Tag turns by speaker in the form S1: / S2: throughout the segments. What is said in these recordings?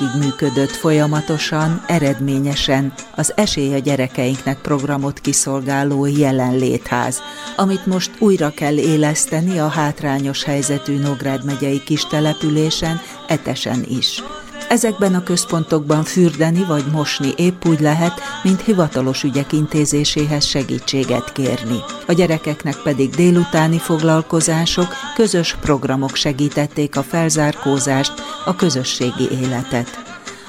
S1: Évekig működött folyamatosan, eredményesen az Esély a gyerekeinknek programot kiszolgáló jelenlétház, amit most újra kell éleszteni a hátrányos helyzetű Nógrád megyei kis településen, Etesen is. Ezekben a központokban fürdeni vagy mosni épp úgy lehet, mint hivatalos ügyek intézéséhez segítséget kérni. A gyerekeknek pedig délutáni foglalkozások, közös programok segítették a felzárkózást, a közösségi életet.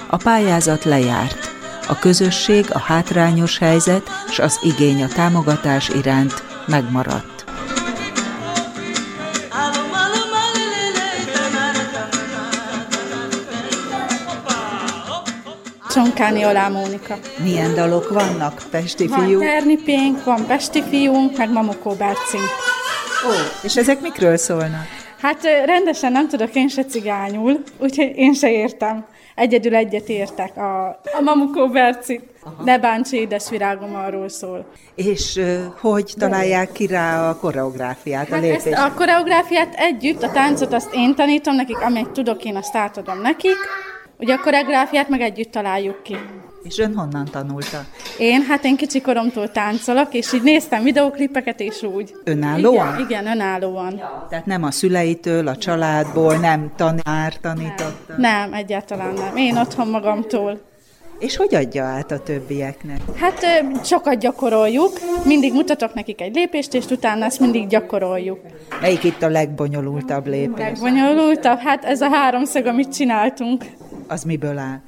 S1: A pályázat lejárt. A közösség, a hátrányos helyzet és az igény a támogatás iránt megmaradt.
S2: Csonkáni Olá Mónika.
S1: Milyen dalok vannak? Pesti fiú?
S2: Van Terni Pénk, van Pesti fiúnk, meg Mamukó Berci.
S1: Ó, és ezek mikről szólnak?
S2: Hát rendesen nem tudok én se cigányul, úgyhogy én se értem. Egyedül egyet értek. A, a Mamukó Berci. Ne bánts, édes virágom arról szól.
S1: És uh, hogy találják ki rá a koreográfiát,
S2: hát
S1: a lépést?
S2: Ezt a koreográfiát együtt, a táncot azt én tanítom nekik, amit tudok, én azt átadom nekik Ugye a koreográfiát meg együtt találjuk ki.
S1: És ön honnan tanulta?
S2: Én, hát én kicsi koromtól táncolok, és így néztem videóklipeket, és úgy.
S1: Önállóan?
S2: Igen, igen önállóan.
S1: Tehát nem a szüleitől, a családból, nem tanár tanította?
S2: Nem, nem egyáltalán nem. Én otthon magamtól.
S1: És hogy adja át a többieknek?
S2: Hát sokat gyakoroljuk, mindig mutatok nekik egy lépést, és utána ezt mindig gyakoroljuk.
S1: Melyik itt a legbonyolultabb lépés?
S2: Legbonyolultabb? Hát ez a háromszög, amit csináltunk.
S1: Az miből áll?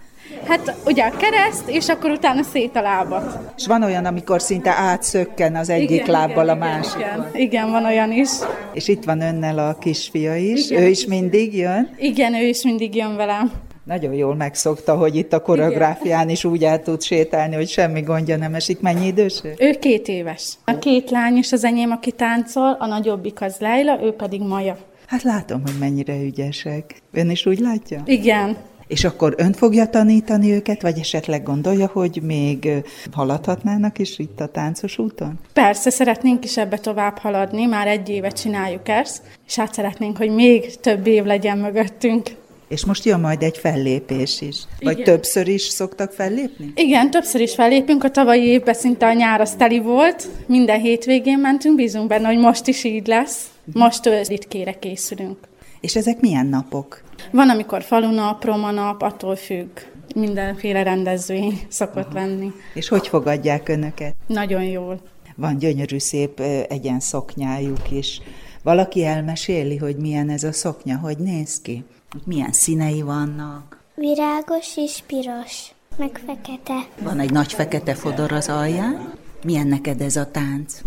S2: Hát ugye a kereszt, és akkor utána szét a lábat.
S1: És van olyan, amikor szinte átszökken az egyik igen, lábbal igen, a másik.
S2: Igen, igen, van olyan is.
S1: És itt van önnel a kisfia is, igen. ő is mindig jön?
S2: Igen, ő is mindig jön velem.
S1: Nagyon jól megszokta, hogy itt a koreográfián is úgy át tud sétálni, hogy semmi gondja nem esik. Mennyi idős ő?
S2: Ő két éves. A két lány is az enyém, aki táncol, a nagyobbik az Leila, ő pedig Maja.
S1: Hát látom, hogy mennyire ügyesek. Ön is úgy látja?
S2: Igen.
S1: És akkor ön fogja tanítani őket, vagy esetleg gondolja, hogy még haladhatnának is itt a táncos úton?
S2: Persze, szeretnénk is ebbe tovább haladni, már egy éve csináljuk ezt, és hát szeretnénk, hogy még több év legyen mögöttünk.
S1: És most jön majd egy fellépés is. Vagy Igen. többször is szoktak fellépni?
S2: Igen, többször is fellépünk. A tavalyi évben szinte a nyár az teli volt. Minden hétvégén mentünk, bízunk benne, hogy most is így lesz. Most ritkére készülünk.
S1: És ezek milyen napok?
S2: Van, amikor falunap, romanap, attól függ. Mindenféle rendezvény szokott lenni.
S1: És hogy fogadják önöket?
S2: Nagyon jól.
S1: Van gyönyörű szép egyen szoknyájuk is. Valaki elmeséli, hogy milyen ez a szoknya, hogy néz ki? Milyen színei vannak?
S3: Virágos és piros, meg fekete.
S1: Van egy nagy fekete fodor az alján? Milyen neked ez a tánc?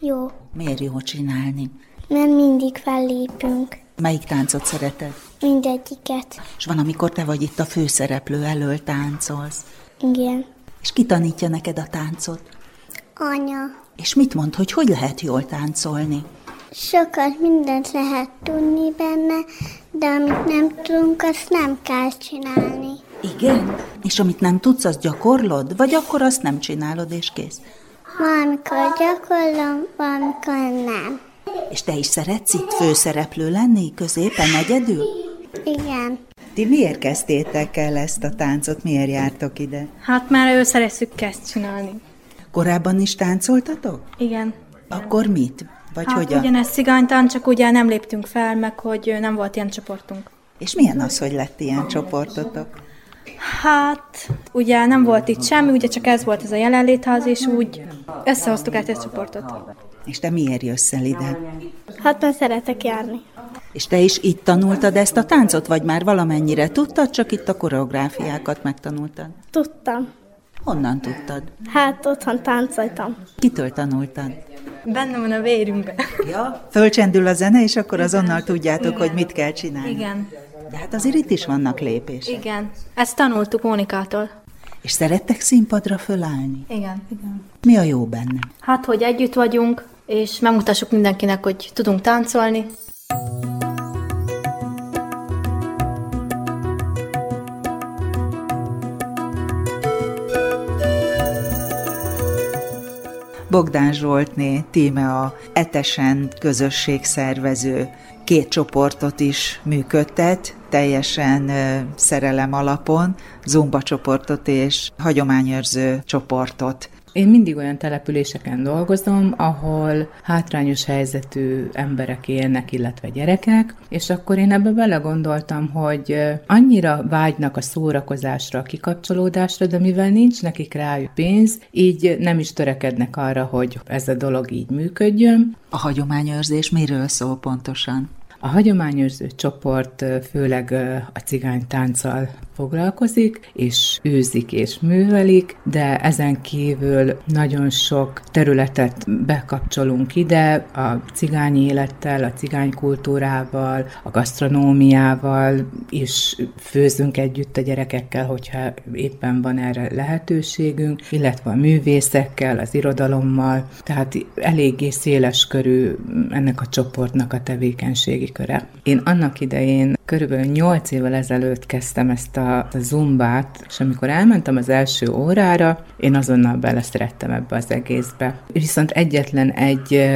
S3: Jó.
S1: Miért jó csinálni?
S3: Mert mindig fellépünk.
S1: Melyik táncot szereted?
S3: Mindegyiket.
S1: És van, amikor te vagy itt a főszereplő elől táncolsz?
S3: Igen.
S1: És ki tanítja neked a táncot?
S3: Anya.
S1: És mit mond, hogy hogy lehet jól táncolni?
S3: Sokat mindent lehet tudni benne, de amit nem tudunk, azt nem kell csinálni.
S1: Igen? És amit nem tudsz, azt gyakorlod? Vagy akkor azt nem csinálod, és kész?
S3: Valamikor gyakorlom, valamikor nem.
S1: És te is szeretsz itt főszereplő lenni, középen, egyedül?
S3: Igen.
S1: Ti miért kezdtétek el ezt a táncot? Miért jártok ide?
S4: Hát már ő szeretszük kezd csinálni.
S1: Korábban is táncoltatok?
S4: Igen.
S1: Akkor mit? Vagy
S4: hát
S1: hogyan?
S4: ugyanez cigánytán, csak ugye nem léptünk fel, meg hogy nem volt ilyen csoportunk.
S1: És milyen az, hogy lett ilyen csoportotok?
S4: Hát, ugye nem volt itt semmi, ugye csak ez volt ez a jelenlétház, és úgy összehoztuk ezt a csoportot.
S1: És te miért jössz el ide?
S3: Hát mert szeretek járni.
S1: És te is itt tanultad ezt a táncot, vagy már valamennyire tudtad, csak itt a koreográfiákat megtanultad?
S3: Tudtam.
S1: Honnan tudtad?
S3: Hát otthon táncoltam.
S1: Kitől tanultad?
S4: Benne van a vérünkben.
S1: Ja, fölcsendül a zene, és akkor azonnal tudjátok, Igen. hogy mit kell csinálni.
S4: Igen.
S1: De hát azért itt is vannak lépések.
S4: Igen. Ezt tanultuk Mónikától.
S1: És szerettek színpadra fölállni?
S4: Igen, igen.
S1: Mi a jó benne?
S4: Hát, hogy együtt vagyunk, és megmutassuk mindenkinek, hogy tudunk táncolni.
S1: Bogdán Zsoltné, tíme a Etesen közösségszervező két csoportot is működtet, teljesen szerelem alapon, zumba csoportot és hagyományőrző csoportot.
S5: Én mindig olyan településeken dolgozom, ahol hátrányos helyzetű emberek élnek, illetve gyerekek, és akkor én ebbe belegondoltam, hogy annyira vágynak a szórakozásra, a kikapcsolódásra, de mivel nincs nekik rájuk pénz, így nem is törekednek arra, hogy ez a dolog így működjön.
S1: A hagyományőrzés miről szól pontosan?
S5: A hagyományőrző csoport főleg a cigány tánccal foglalkozik, és őzik és művelik, de ezen kívül nagyon sok területet bekapcsolunk ide, a cigány élettel, a cigány kultúrával, a gasztronómiával is főzünk együtt a gyerekekkel, hogyha éppen van erre lehetőségünk, illetve a művészekkel, az irodalommal, tehát eléggé széles körű ennek a csoportnak a tevékenységi köre. Én annak idején körülbelül 8 évvel ezelőtt kezdtem ezt a a, zumbát, és amikor elmentem az első órára, én azonnal beleszerettem ebbe az egészbe. Viszont egyetlen egy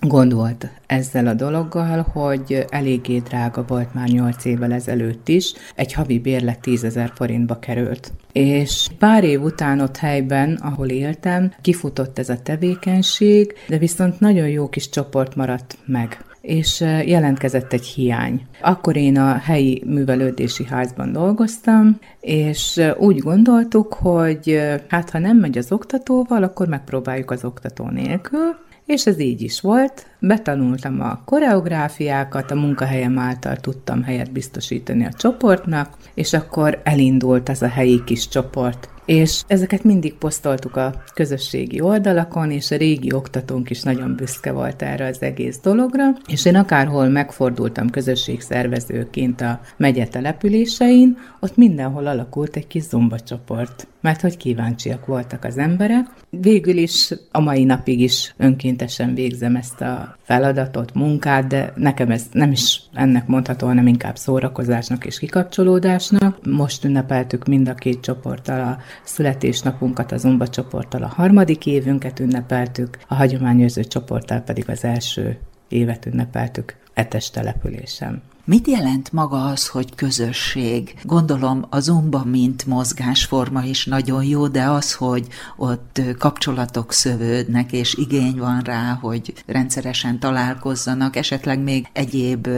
S5: gond volt ezzel a dologgal, hogy eléggé drága volt már 8 évvel ezelőtt is, egy havi bérlet 10 ezer forintba került. És pár év után ott helyben, ahol éltem, kifutott ez a tevékenység, de viszont nagyon jó kis csoport maradt meg és jelentkezett egy hiány. Akkor én a helyi művelődési házban dolgoztam, és úgy gondoltuk, hogy hát ha nem megy az oktatóval, akkor megpróbáljuk az oktató nélkül, és ez így is volt. Betanultam a koreográfiákat, a munkahelyem által tudtam helyet biztosítani a csoportnak, és akkor elindult ez a helyi kis csoport és ezeket mindig posztoltuk a közösségi oldalakon, és a régi oktatónk is nagyon büszke volt erre az egész dologra, és én akárhol megfordultam közösségszervezőként a megye településein, ott mindenhol alakult egy kis zombacsoport, mert hogy kíváncsiak voltak az emberek. Végül is a mai napig is önkéntesen végzem ezt a feladatot, munkát, de nekem ez nem is ennek mondható, hanem inkább szórakozásnak és kikapcsolódásnak. Most ünnepeltük mind a két csoporttal a születésnapunkat, az Zumba csoporttal a harmadik évünket ünnepeltük, a hagyományőrző csoporttal pedig az első évet ünnepeltük etes településen.
S1: Mit jelent maga az, hogy közösség? Gondolom a zumba, mint mozgásforma is nagyon jó, de az, hogy ott kapcsolatok szövődnek, és igény van rá, hogy rendszeresen találkozzanak, esetleg még egyéb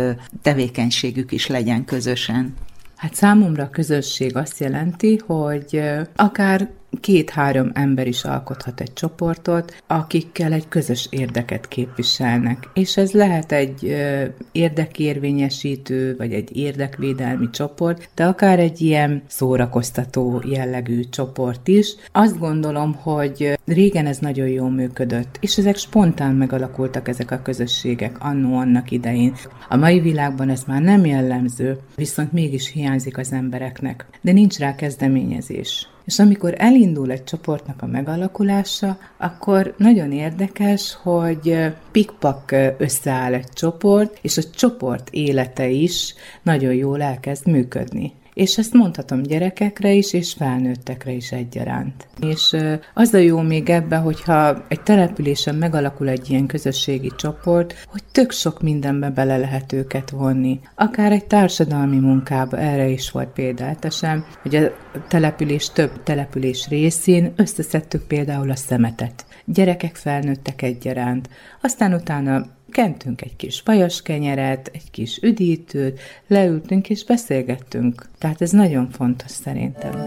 S1: tevékenységük is legyen közösen.
S5: Hát számomra a közösség azt jelenti, hogy akár két-három ember is alkothat egy csoportot, akikkel egy közös érdeket képviselnek. És ez lehet egy érdekérvényesítő, vagy egy érdekvédelmi csoport, de akár egy ilyen szórakoztató jellegű csoport is. Azt gondolom, hogy régen ez nagyon jól működött, és ezek spontán megalakultak ezek a közösségek annó annak idején. A mai világban ez már nem jellemző, viszont mégis hiányzik az embereknek, de nincs rá kezdeményezés. És amikor elindul egy csoportnak a megalakulása, akkor nagyon érdekes, hogy pikpak összeáll egy csoport, és a csoport élete is nagyon jól elkezd működni és ezt mondhatom gyerekekre is, és felnőttekre is egyaránt. És az a jó még ebbe, hogyha egy településen megalakul egy ilyen közösségi csoport, hogy tök sok mindenbe bele lehet őket vonni. Akár egy társadalmi munkába, erre is volt példátesen, hogy a település több település részén összeszedtük például a szemetet. Gyerekek felnőttek egyaránt. Aztán utána kentünk egy kis vajas kenyeret, egy kis üdítőt, leültünk és beszélgettünk. Tehát ez nagyon fontos szerintem.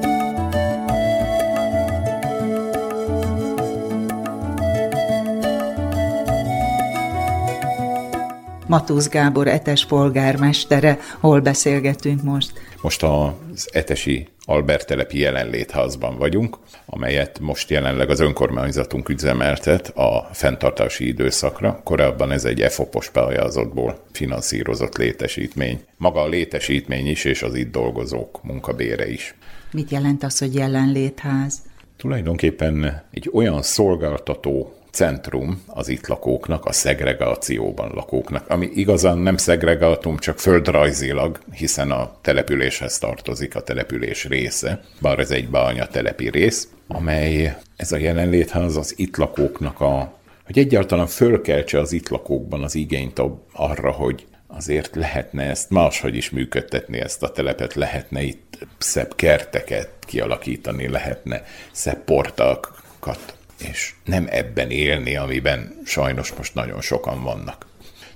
S1: Matusz Gábor etes polgármestere. Hol beszélgetünk most?
S6: Most az etesi Albert telepi jelenlétházban vagyunk, amelyet most jelenleg az önkormányzatunk üzemeltet a fenntartási időszakra. Korábban ez egy EFOPOS pályázatból finanszírozott létesítmény. Maga a létesítmény is, és az itt dolgozók munkabére is.
S1: Mit jelent az, hogy jelenlétház?
S6: Tulajdonképpen egy olyan szolgáltató centrum az itt lakóknak, a szegregációban lakóknak, ami igazán nem szegregátum, csak földrajzilag, hiszen a településhez tartozik a település része, bár ez egy bánya telepi rész, amely ez a jelenlétház az itt lakóknak a hogy egyáltalán fölkeltse az itt lakókban az igényt arra, hogy azért lehetne ezt máshogy is működtetni, ezt a telepet, lehetne itt szebb kerteket kialakítani, lehetne szebb portákat, és nem ebben élni, amiben sajnos most nagyon sokan vannak.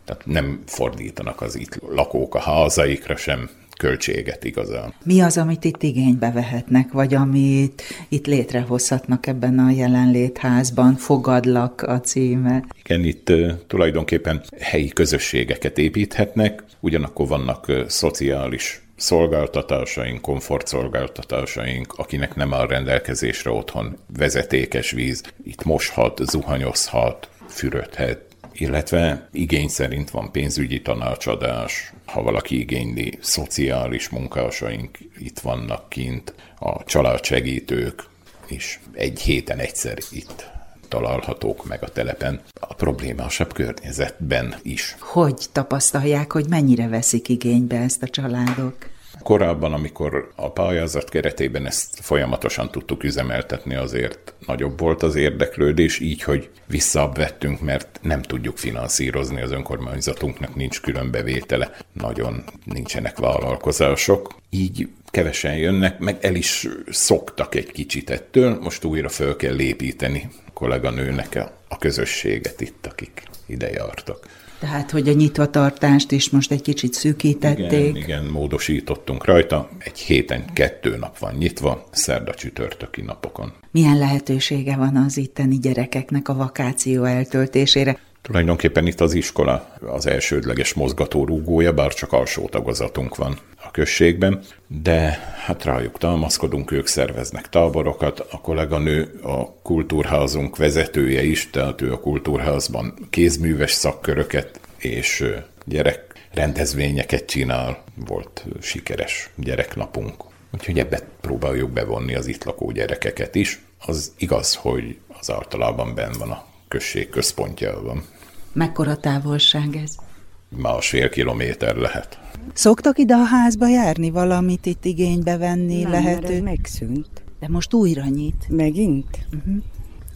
S6: Tehát nem fordítanak az itt lakók a házaikra sem, költséget igazán.
S1: Mi az, amit itt igénybe vehetnek, vagy amit itt létrehozhatnak ebben a jelenlétházban? Fogadlak a címe.
S6: Igen, itt tulajdonképpen helyi közösségeket építhetnek, ugyanakkor vannak szociális szolgáltatásaink, komfortszolgáltatásaink, akinek nem áll rendelkezésre otthon vezetékes víz, itt moshat, zuhanyozhat, fürödhet, illetve igény szerint van pénzügyi tanácsadás, ha valaki igényli, szociális munkásaink itt vannak kint, a családsegítők is egy héten egyszer itt találhatók meg a telepen, a problémásabb környezetben is.
S1: Hogy tapasztalják, hogy mennyire veszik igénybe ezt a családok?
S6: Korábban, amikor a pályázat keretében ezt folyamatosan tudtuk üzemeltetni, azért nagyobb volt az érdeklődés, így, hogy visszavettünk, mert nem tudjuk finanszírozni az önkormányzatunknak, nincs külön bevétele, nagyon nincsenek vállalkozások. Így kevesen jönnek, meg el is szoktak egy kicsit ettől, most újra föl kell lépíteni a kolléganőnek a, közösséget itt, akik ide jártak.
S1: Tehát, hogy a nyitvatartást is most egy kicsit szűkítették.
S6: Igen, igen, módosítottunk rajta. Egy héten kettő nap van nyitva, szerda csütörtöki napokon.
S1: Milyen lehetősége van az itteni gyerekeknek a vakáció eltöltésére?
S6: Tulajdonképpen itt az iskola az elsődleges mozgatórúgója, bár csak alsó tagozatunk van a községben, de hát rájuk támaszkodunk, ők szerveznek táborokat, a kolléganő a kultúrházunk vezetője is, tehát ő a kultúrházban kézműves szakköröket és gyerek rendezvényeket csinál, volt sikeres gyereknapunk. Úgyhogy ebbe próbáljuk bevonni az itt lakó gyerekeket is. Az igaz, hogy az általában benn van a község központjában.
S1: Mekkora távolság ez?
S6: Másfél kilométer lehet.
S1: Szoktak ide a házba járni valamit itt igénybe venni
S7: nem,
S1: lehető?
S7: Mert megszűnt.
S1: De most újra nyit.
S7: Megint? Uh-huh.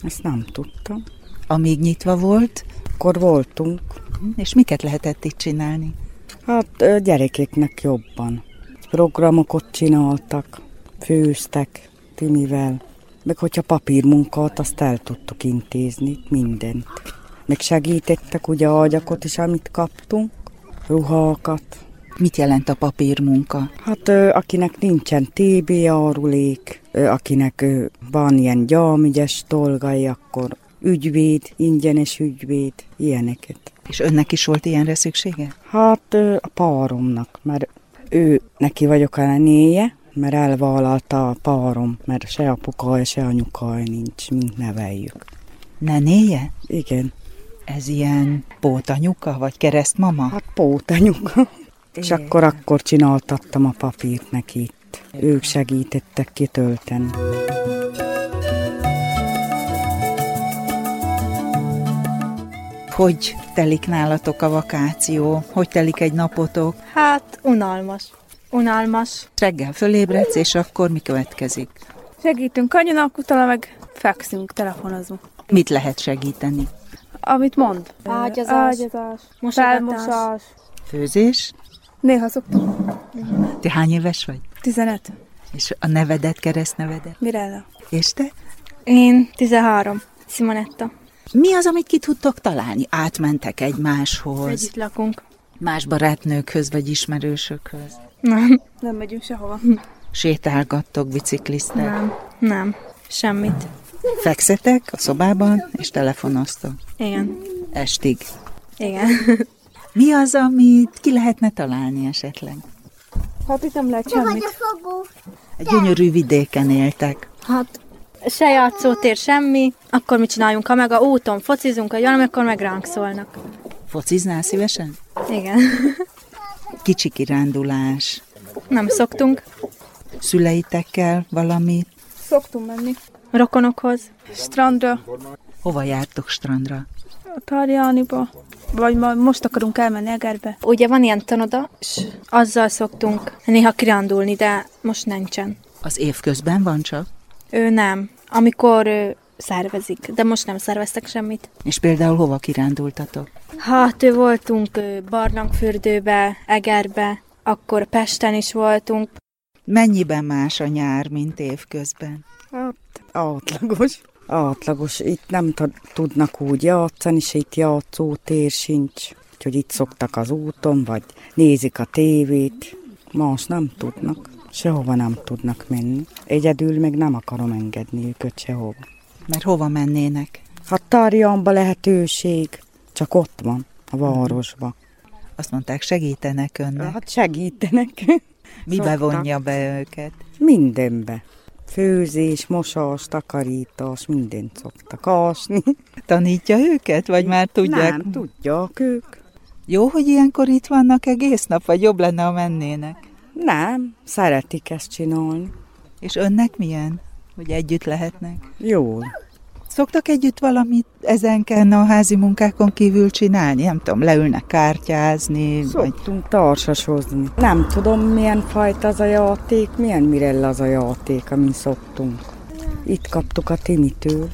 S7: Ezt nem tudtam.
S1: Amíg nyitva volt?
S7: Akkor voltunk.
S1: Uh-huh. És miket lehetett itt csinálni?
S7: Hát gyerekeknek jobban. Programokat csináltak, főztek Timivel, meg hogyha papírmunkát, azt el tudtuk intézni, mindent. Meg segítettek ugye ágyakot is, amit kaptunk, ruhákat.
S1: Mit jelent a papírmunka?
S7: Hát akinek nincsen TB árulék, akinek van ilyen gyámügyes dolgai, akkor ügyvéd, ingyenes ügyvéd, ilyeneket.
S1: És önnek is volt ilyenre szüksége?
S7: Hát a páromnak, mert ő neki vagyok a néje, mert elvállalta a párom, mert se apukája, se anyukája nincs, mint neveljük.
S1: Nenéje?
S7: Igen.
S1: Ez ilyen pótanyuka, vagy keresztmama?
S7: Hát pótanyuka. És akkor akkor csináltattam a papírt neki itt. Ők segítettek kitölteni.
S1: Hogy telik nálatok a vakáció? Hogy telik egy napotok?
S4: Hát, unalmas. Unalmas.
S1: Reggel fölébredsz, és akkor mi következik?
S2: Segítünk anyanak, utána meg fekszünk, telefonozunk.
S1: Mit lehet segíteni?
S2: Amit mond.
S4: Ágyazás.
S2: Ágyazás.
S4: Mosogatás.
S1: Főzés?
S2: Néha szoktunk.
S1: Te hány éves vagy?
S2: 15.
S1: És a nevedet, keresztnevedet?
S2: Mirella.
S1: És te?
S4: Én 13. Simonetta.
S1: Mi az, amit ki tudtok találni? Átmentek egymáshoz?
S4: Együtt lakunk.
S1: Más barátnőkhöz vagy ismerősökhöz?
S4: Nem.
S2: Nem megyünk sehova.
S1: Sétálgattok, bicikliztek?
S4: Nem. Nem. Semmit.
S1: Fekszetek a szobában, és telefonoztok?
S4: Igen.
S1: Estig?
S4: Igen.
S1: Mi az, amit ki lehetne találni esetleg?
S2: Hát itt nem lehet semmit.
S1: Egy gyönyörű vidéken éltek.
S4: Hát se játszótér, semmi. Akkor mit csináljunk? Ha meg a úton focizunk, a valami, akkor meg ránk szólnak.
S1: Fociznál szívesen?
S4: Igen.
S1: Kicsi kirándulás.
S4: Nem szoktunk.
S1: Szüleitekkel valamit?
S2: Szoktunk menni.
S4: Rokonokhoz.
S2: Strandra,
S1: Hova jártok strandra?
S2: a Tarjániba, vagy ma most akarunk elmenni Egerbe.
S4: Ugye van ilyen tanoda, és azzal szoktunk néha kirándulni, de most nincsen.
S1: Az évközben van csak?
S4: Ő nem. Amikor ő szervezik, de most nem szerveztek semmit.
S1: És például hova kirándultatok?
S4: Hát ő voltunk Barlangfürdőbe, Egerbe, akkor Pesten is voltunk.
S1: Mennyiben más a nyár, mint évközben?
S7: Átlagos. Átlagos. Itt nem tudnak úgy játszani, és itt játszótér sincs. Úgyhogy itt szoktak az úton, vagy nézik a tévét. Más nem tudnak. Sehova nem tudnak menni. Egyedül meg nem akarom engedni őket sehova.
S1: Mert hova mennének?
S7: Hát Tarjanba lehetőség, csak ott van, a városba.
S1: Azt mondták, segítenek önnek.
S7: Hát segítenek.
S1: Mibe
S7: szoktak.
S1: vonja be őket?
S7: Mindenbe. Főzés, mosás, takarítás, mindent szoktak ásni.
S1: Tanítja őket, vagy már tudják?
S7: Nem, tudják ők.
S1: Jó, hogy ilyenkor itt vannak egész nap, vagy jobb lenne, ha mennének?
S7: Nem, szeretik ezt csinálni.
S1: És önnek milyen, hogy együtt lehetnek?
S7: Jól.
S1: Szoktak együtt valamit ezenken a házi munkákon kívül csinálni? Nem tudom, leülnek kártyázni, vagy
S7: Szoktunk társasozni. Nem tudom, milyen fajta az a játék, milyen mirell az a játék, amin szoktunk. Itt kaptuk a Timitől.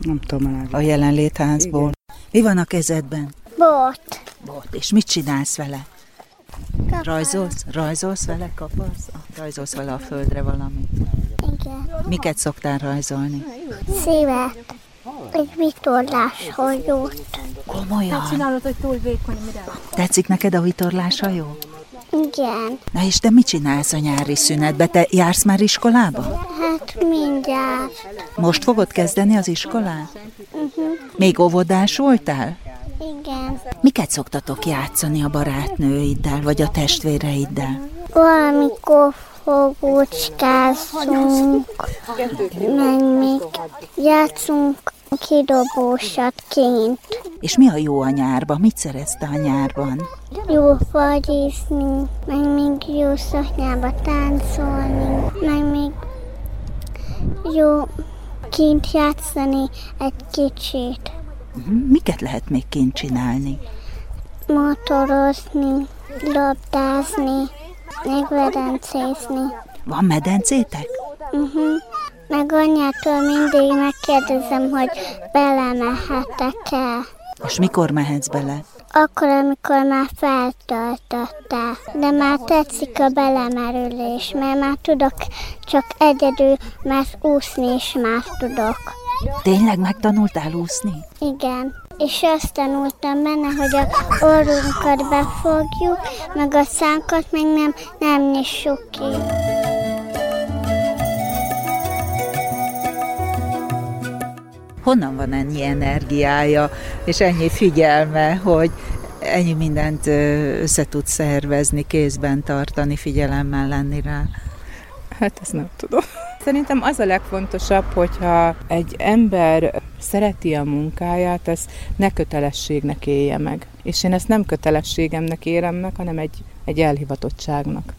S7: Nem tudom, el.
S1: a jelenlétházból. Mi van a kezedben?
S3: Bot.
S1: Bot. És mit csinálsz vele? Rajzolsz? Rajzolsz vele, kaparsz? Ah, Rajzolsz vele a földre valamit.
S3: Igen.
S1: Miket szoktál rajzolni?
S3: Szívet. Egy vitorlás hajót.
S1: Komolyan?
S4: Csinálod, hogy túl vékony, mire?
S1: Tetszik neked a vitorlás hajó?
S3: Igen.
S1: Na és te mit csinálsz a nyári szünetbe? Te jársz már iskolába?
S3: Hát mindjárt.
S1: Most fogod kezdeni az iskolát? Még óvodás voltál?
S3: Igen.
S1: Miket szoktatok játszani a barátnőiddel, vagy a testvéreiddel?
S3: Valamikor fogócskázunk, meg még játszunk kidobósat kint.
S1: És mi a jó a nyárban? Mit szerezte a nyárban?
S3: Jó fagyizni, meg még jó szaknyába táncolni, meg még jó kint játszani egy kicsit,
S1: Miket lehet még kint csinálni?
S3: motorozni, labdázni, meg vedencézni.
S1: Van medencétek?
S3: Uh-huh. Meg anyától mindig megkérdezem, hogy belemehetek-e.
S1: És mikor mehetsz bele?
S3: Akkor, amikor már feltöltötte. De már tetszik a belemerülés, mert már tudok csak egyedül, mert úszni is már tudok.
S1: Tényleg megtanultál úszni?
S3: Igen. És azt tanultam benne, hogy a orrunkat befogjuk, meg a szánkat meg nem, nem nyissuk ki.
S1: Honnan van ennyi energiája, és ennyi figyelme, hogy ennyi mindent össze tud szervezni, kézben tartani, figyelemmel lenni rá?
S5: Hát ezt nem tudom. Szerintem az a legfontosabb, hogyha egy ember szereti a munkáját, ez ne kötelességnek élje meg. És én ezt nem kötelességemnek érem meg, hanem egy, egy elhivatottságnak.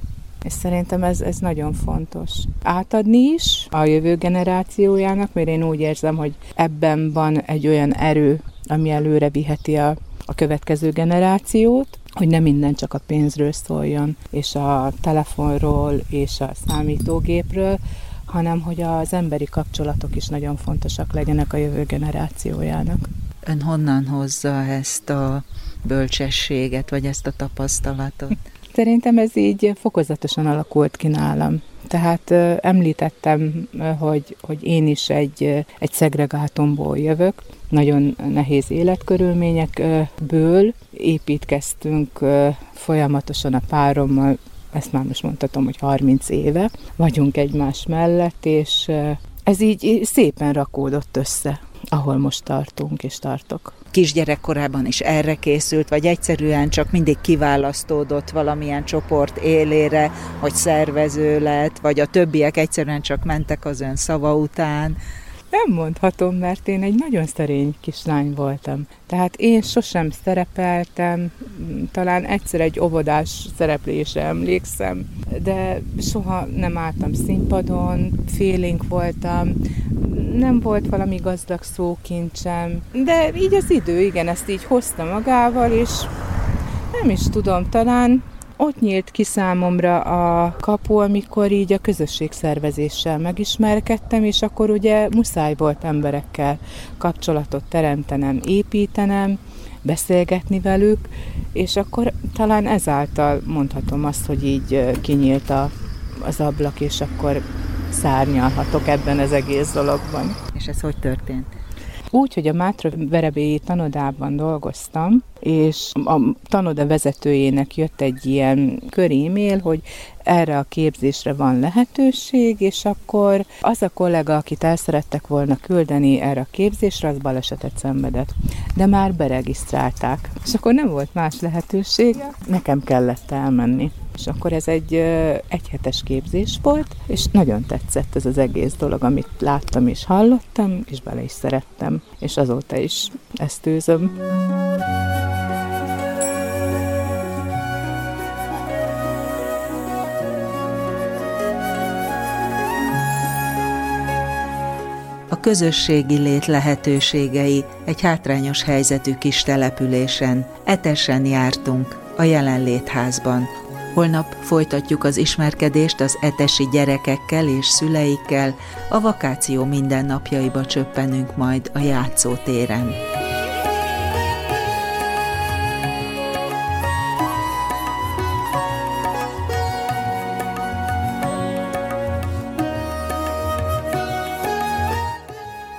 S5: És szerintem ez, ez nagyon fontos. Átadni is a jövő generációjának, mert én úgy érzem, hogy ebben van egy olyan erő, ami előre viheti a, a következő generációt, hogy nem minden csak a pénzről szóljon, és a telefonról, és a számítógépről, hanem hogy az emberi kapcsolatok is nagyon fontosak legyenek a jövő generációjának.
S1: Ön honnan hozza ezt a bölcsességet, vagy ezt a tapasztalatot?
S5: Szerintem ez így fokozatosan alakult ki nálam. Tehát említettem, hogy, hogy én is egy, egy szegregátumból jövök, nagyon nehéz életkörülményekből építkeztünk folyamatosan a párommal, ezt már most mondhatom, hogy 30 éve vagyunk egymás mellett, és ez így szépen rakódott össze, ahol most tartunk és tartok.
S1: Kisgyerekkorában is erre készült, vagy egyszerűen csak mindig kiválasztódott valamilyen csoport élére, hogy szervező lett, vagy a többiek egyszerűen csak mentek az ön szava után.
S5: Nem mondhatom, mert én egy nagyon szerény kislány voltam. Tehát én sosem szerepeltem, talán egyszer egy óvodás szereplésre emlékszem, de soha nem álltam színpadon, félénk voltam, nem volt valami gazdag szókincsem, de így az idő, igen, ezt így hozta magával, és nem is tudom, talán ott nyílt ki számomra a kapu, amikor így a közösségszervezéssel megismerkedtem, és akkor ugye muszáj volt emberekkel kapcsolatot teremtenem, építenem, beszélgetni velük, és akkor talán ezáltal mondhatom azt, hogy így kinyílt a, az ablak, és akkor szárnyalhatok ebben az egész dologban.
S1: És ez hogy történt?
S5: Úgy, hogy a Mátra Verebélyi tanodában dolgoztam, és a tanoda vezetőjének jött egy ilyen körémél, hogy erre a képzésre van lehetőség, és akkor az a kollega, akit el szerettek volna küldeni erre a képzésre, az balesetet szenvedett. De már beregisztrálták. És akkor nem volt más lehetőség, nekem kellett elmenni. És akkor ez egy egyhetes képzés volt, és nagyon tetszett ez az egész dolog, amit láttam és hallottam, és bele is szerettem, és azóta is ezt űzöm.
S1: Közösségi lét lehetőségei egy hátrányos helyzetű kis településen. Etesen jártunk, a jelenlétházban. Holnap folytatjuk az ismerkedést az etesi gyerekekkel és szüleikkel, a vakáció mindennapjaiba csöppenünk majd a játszótéren.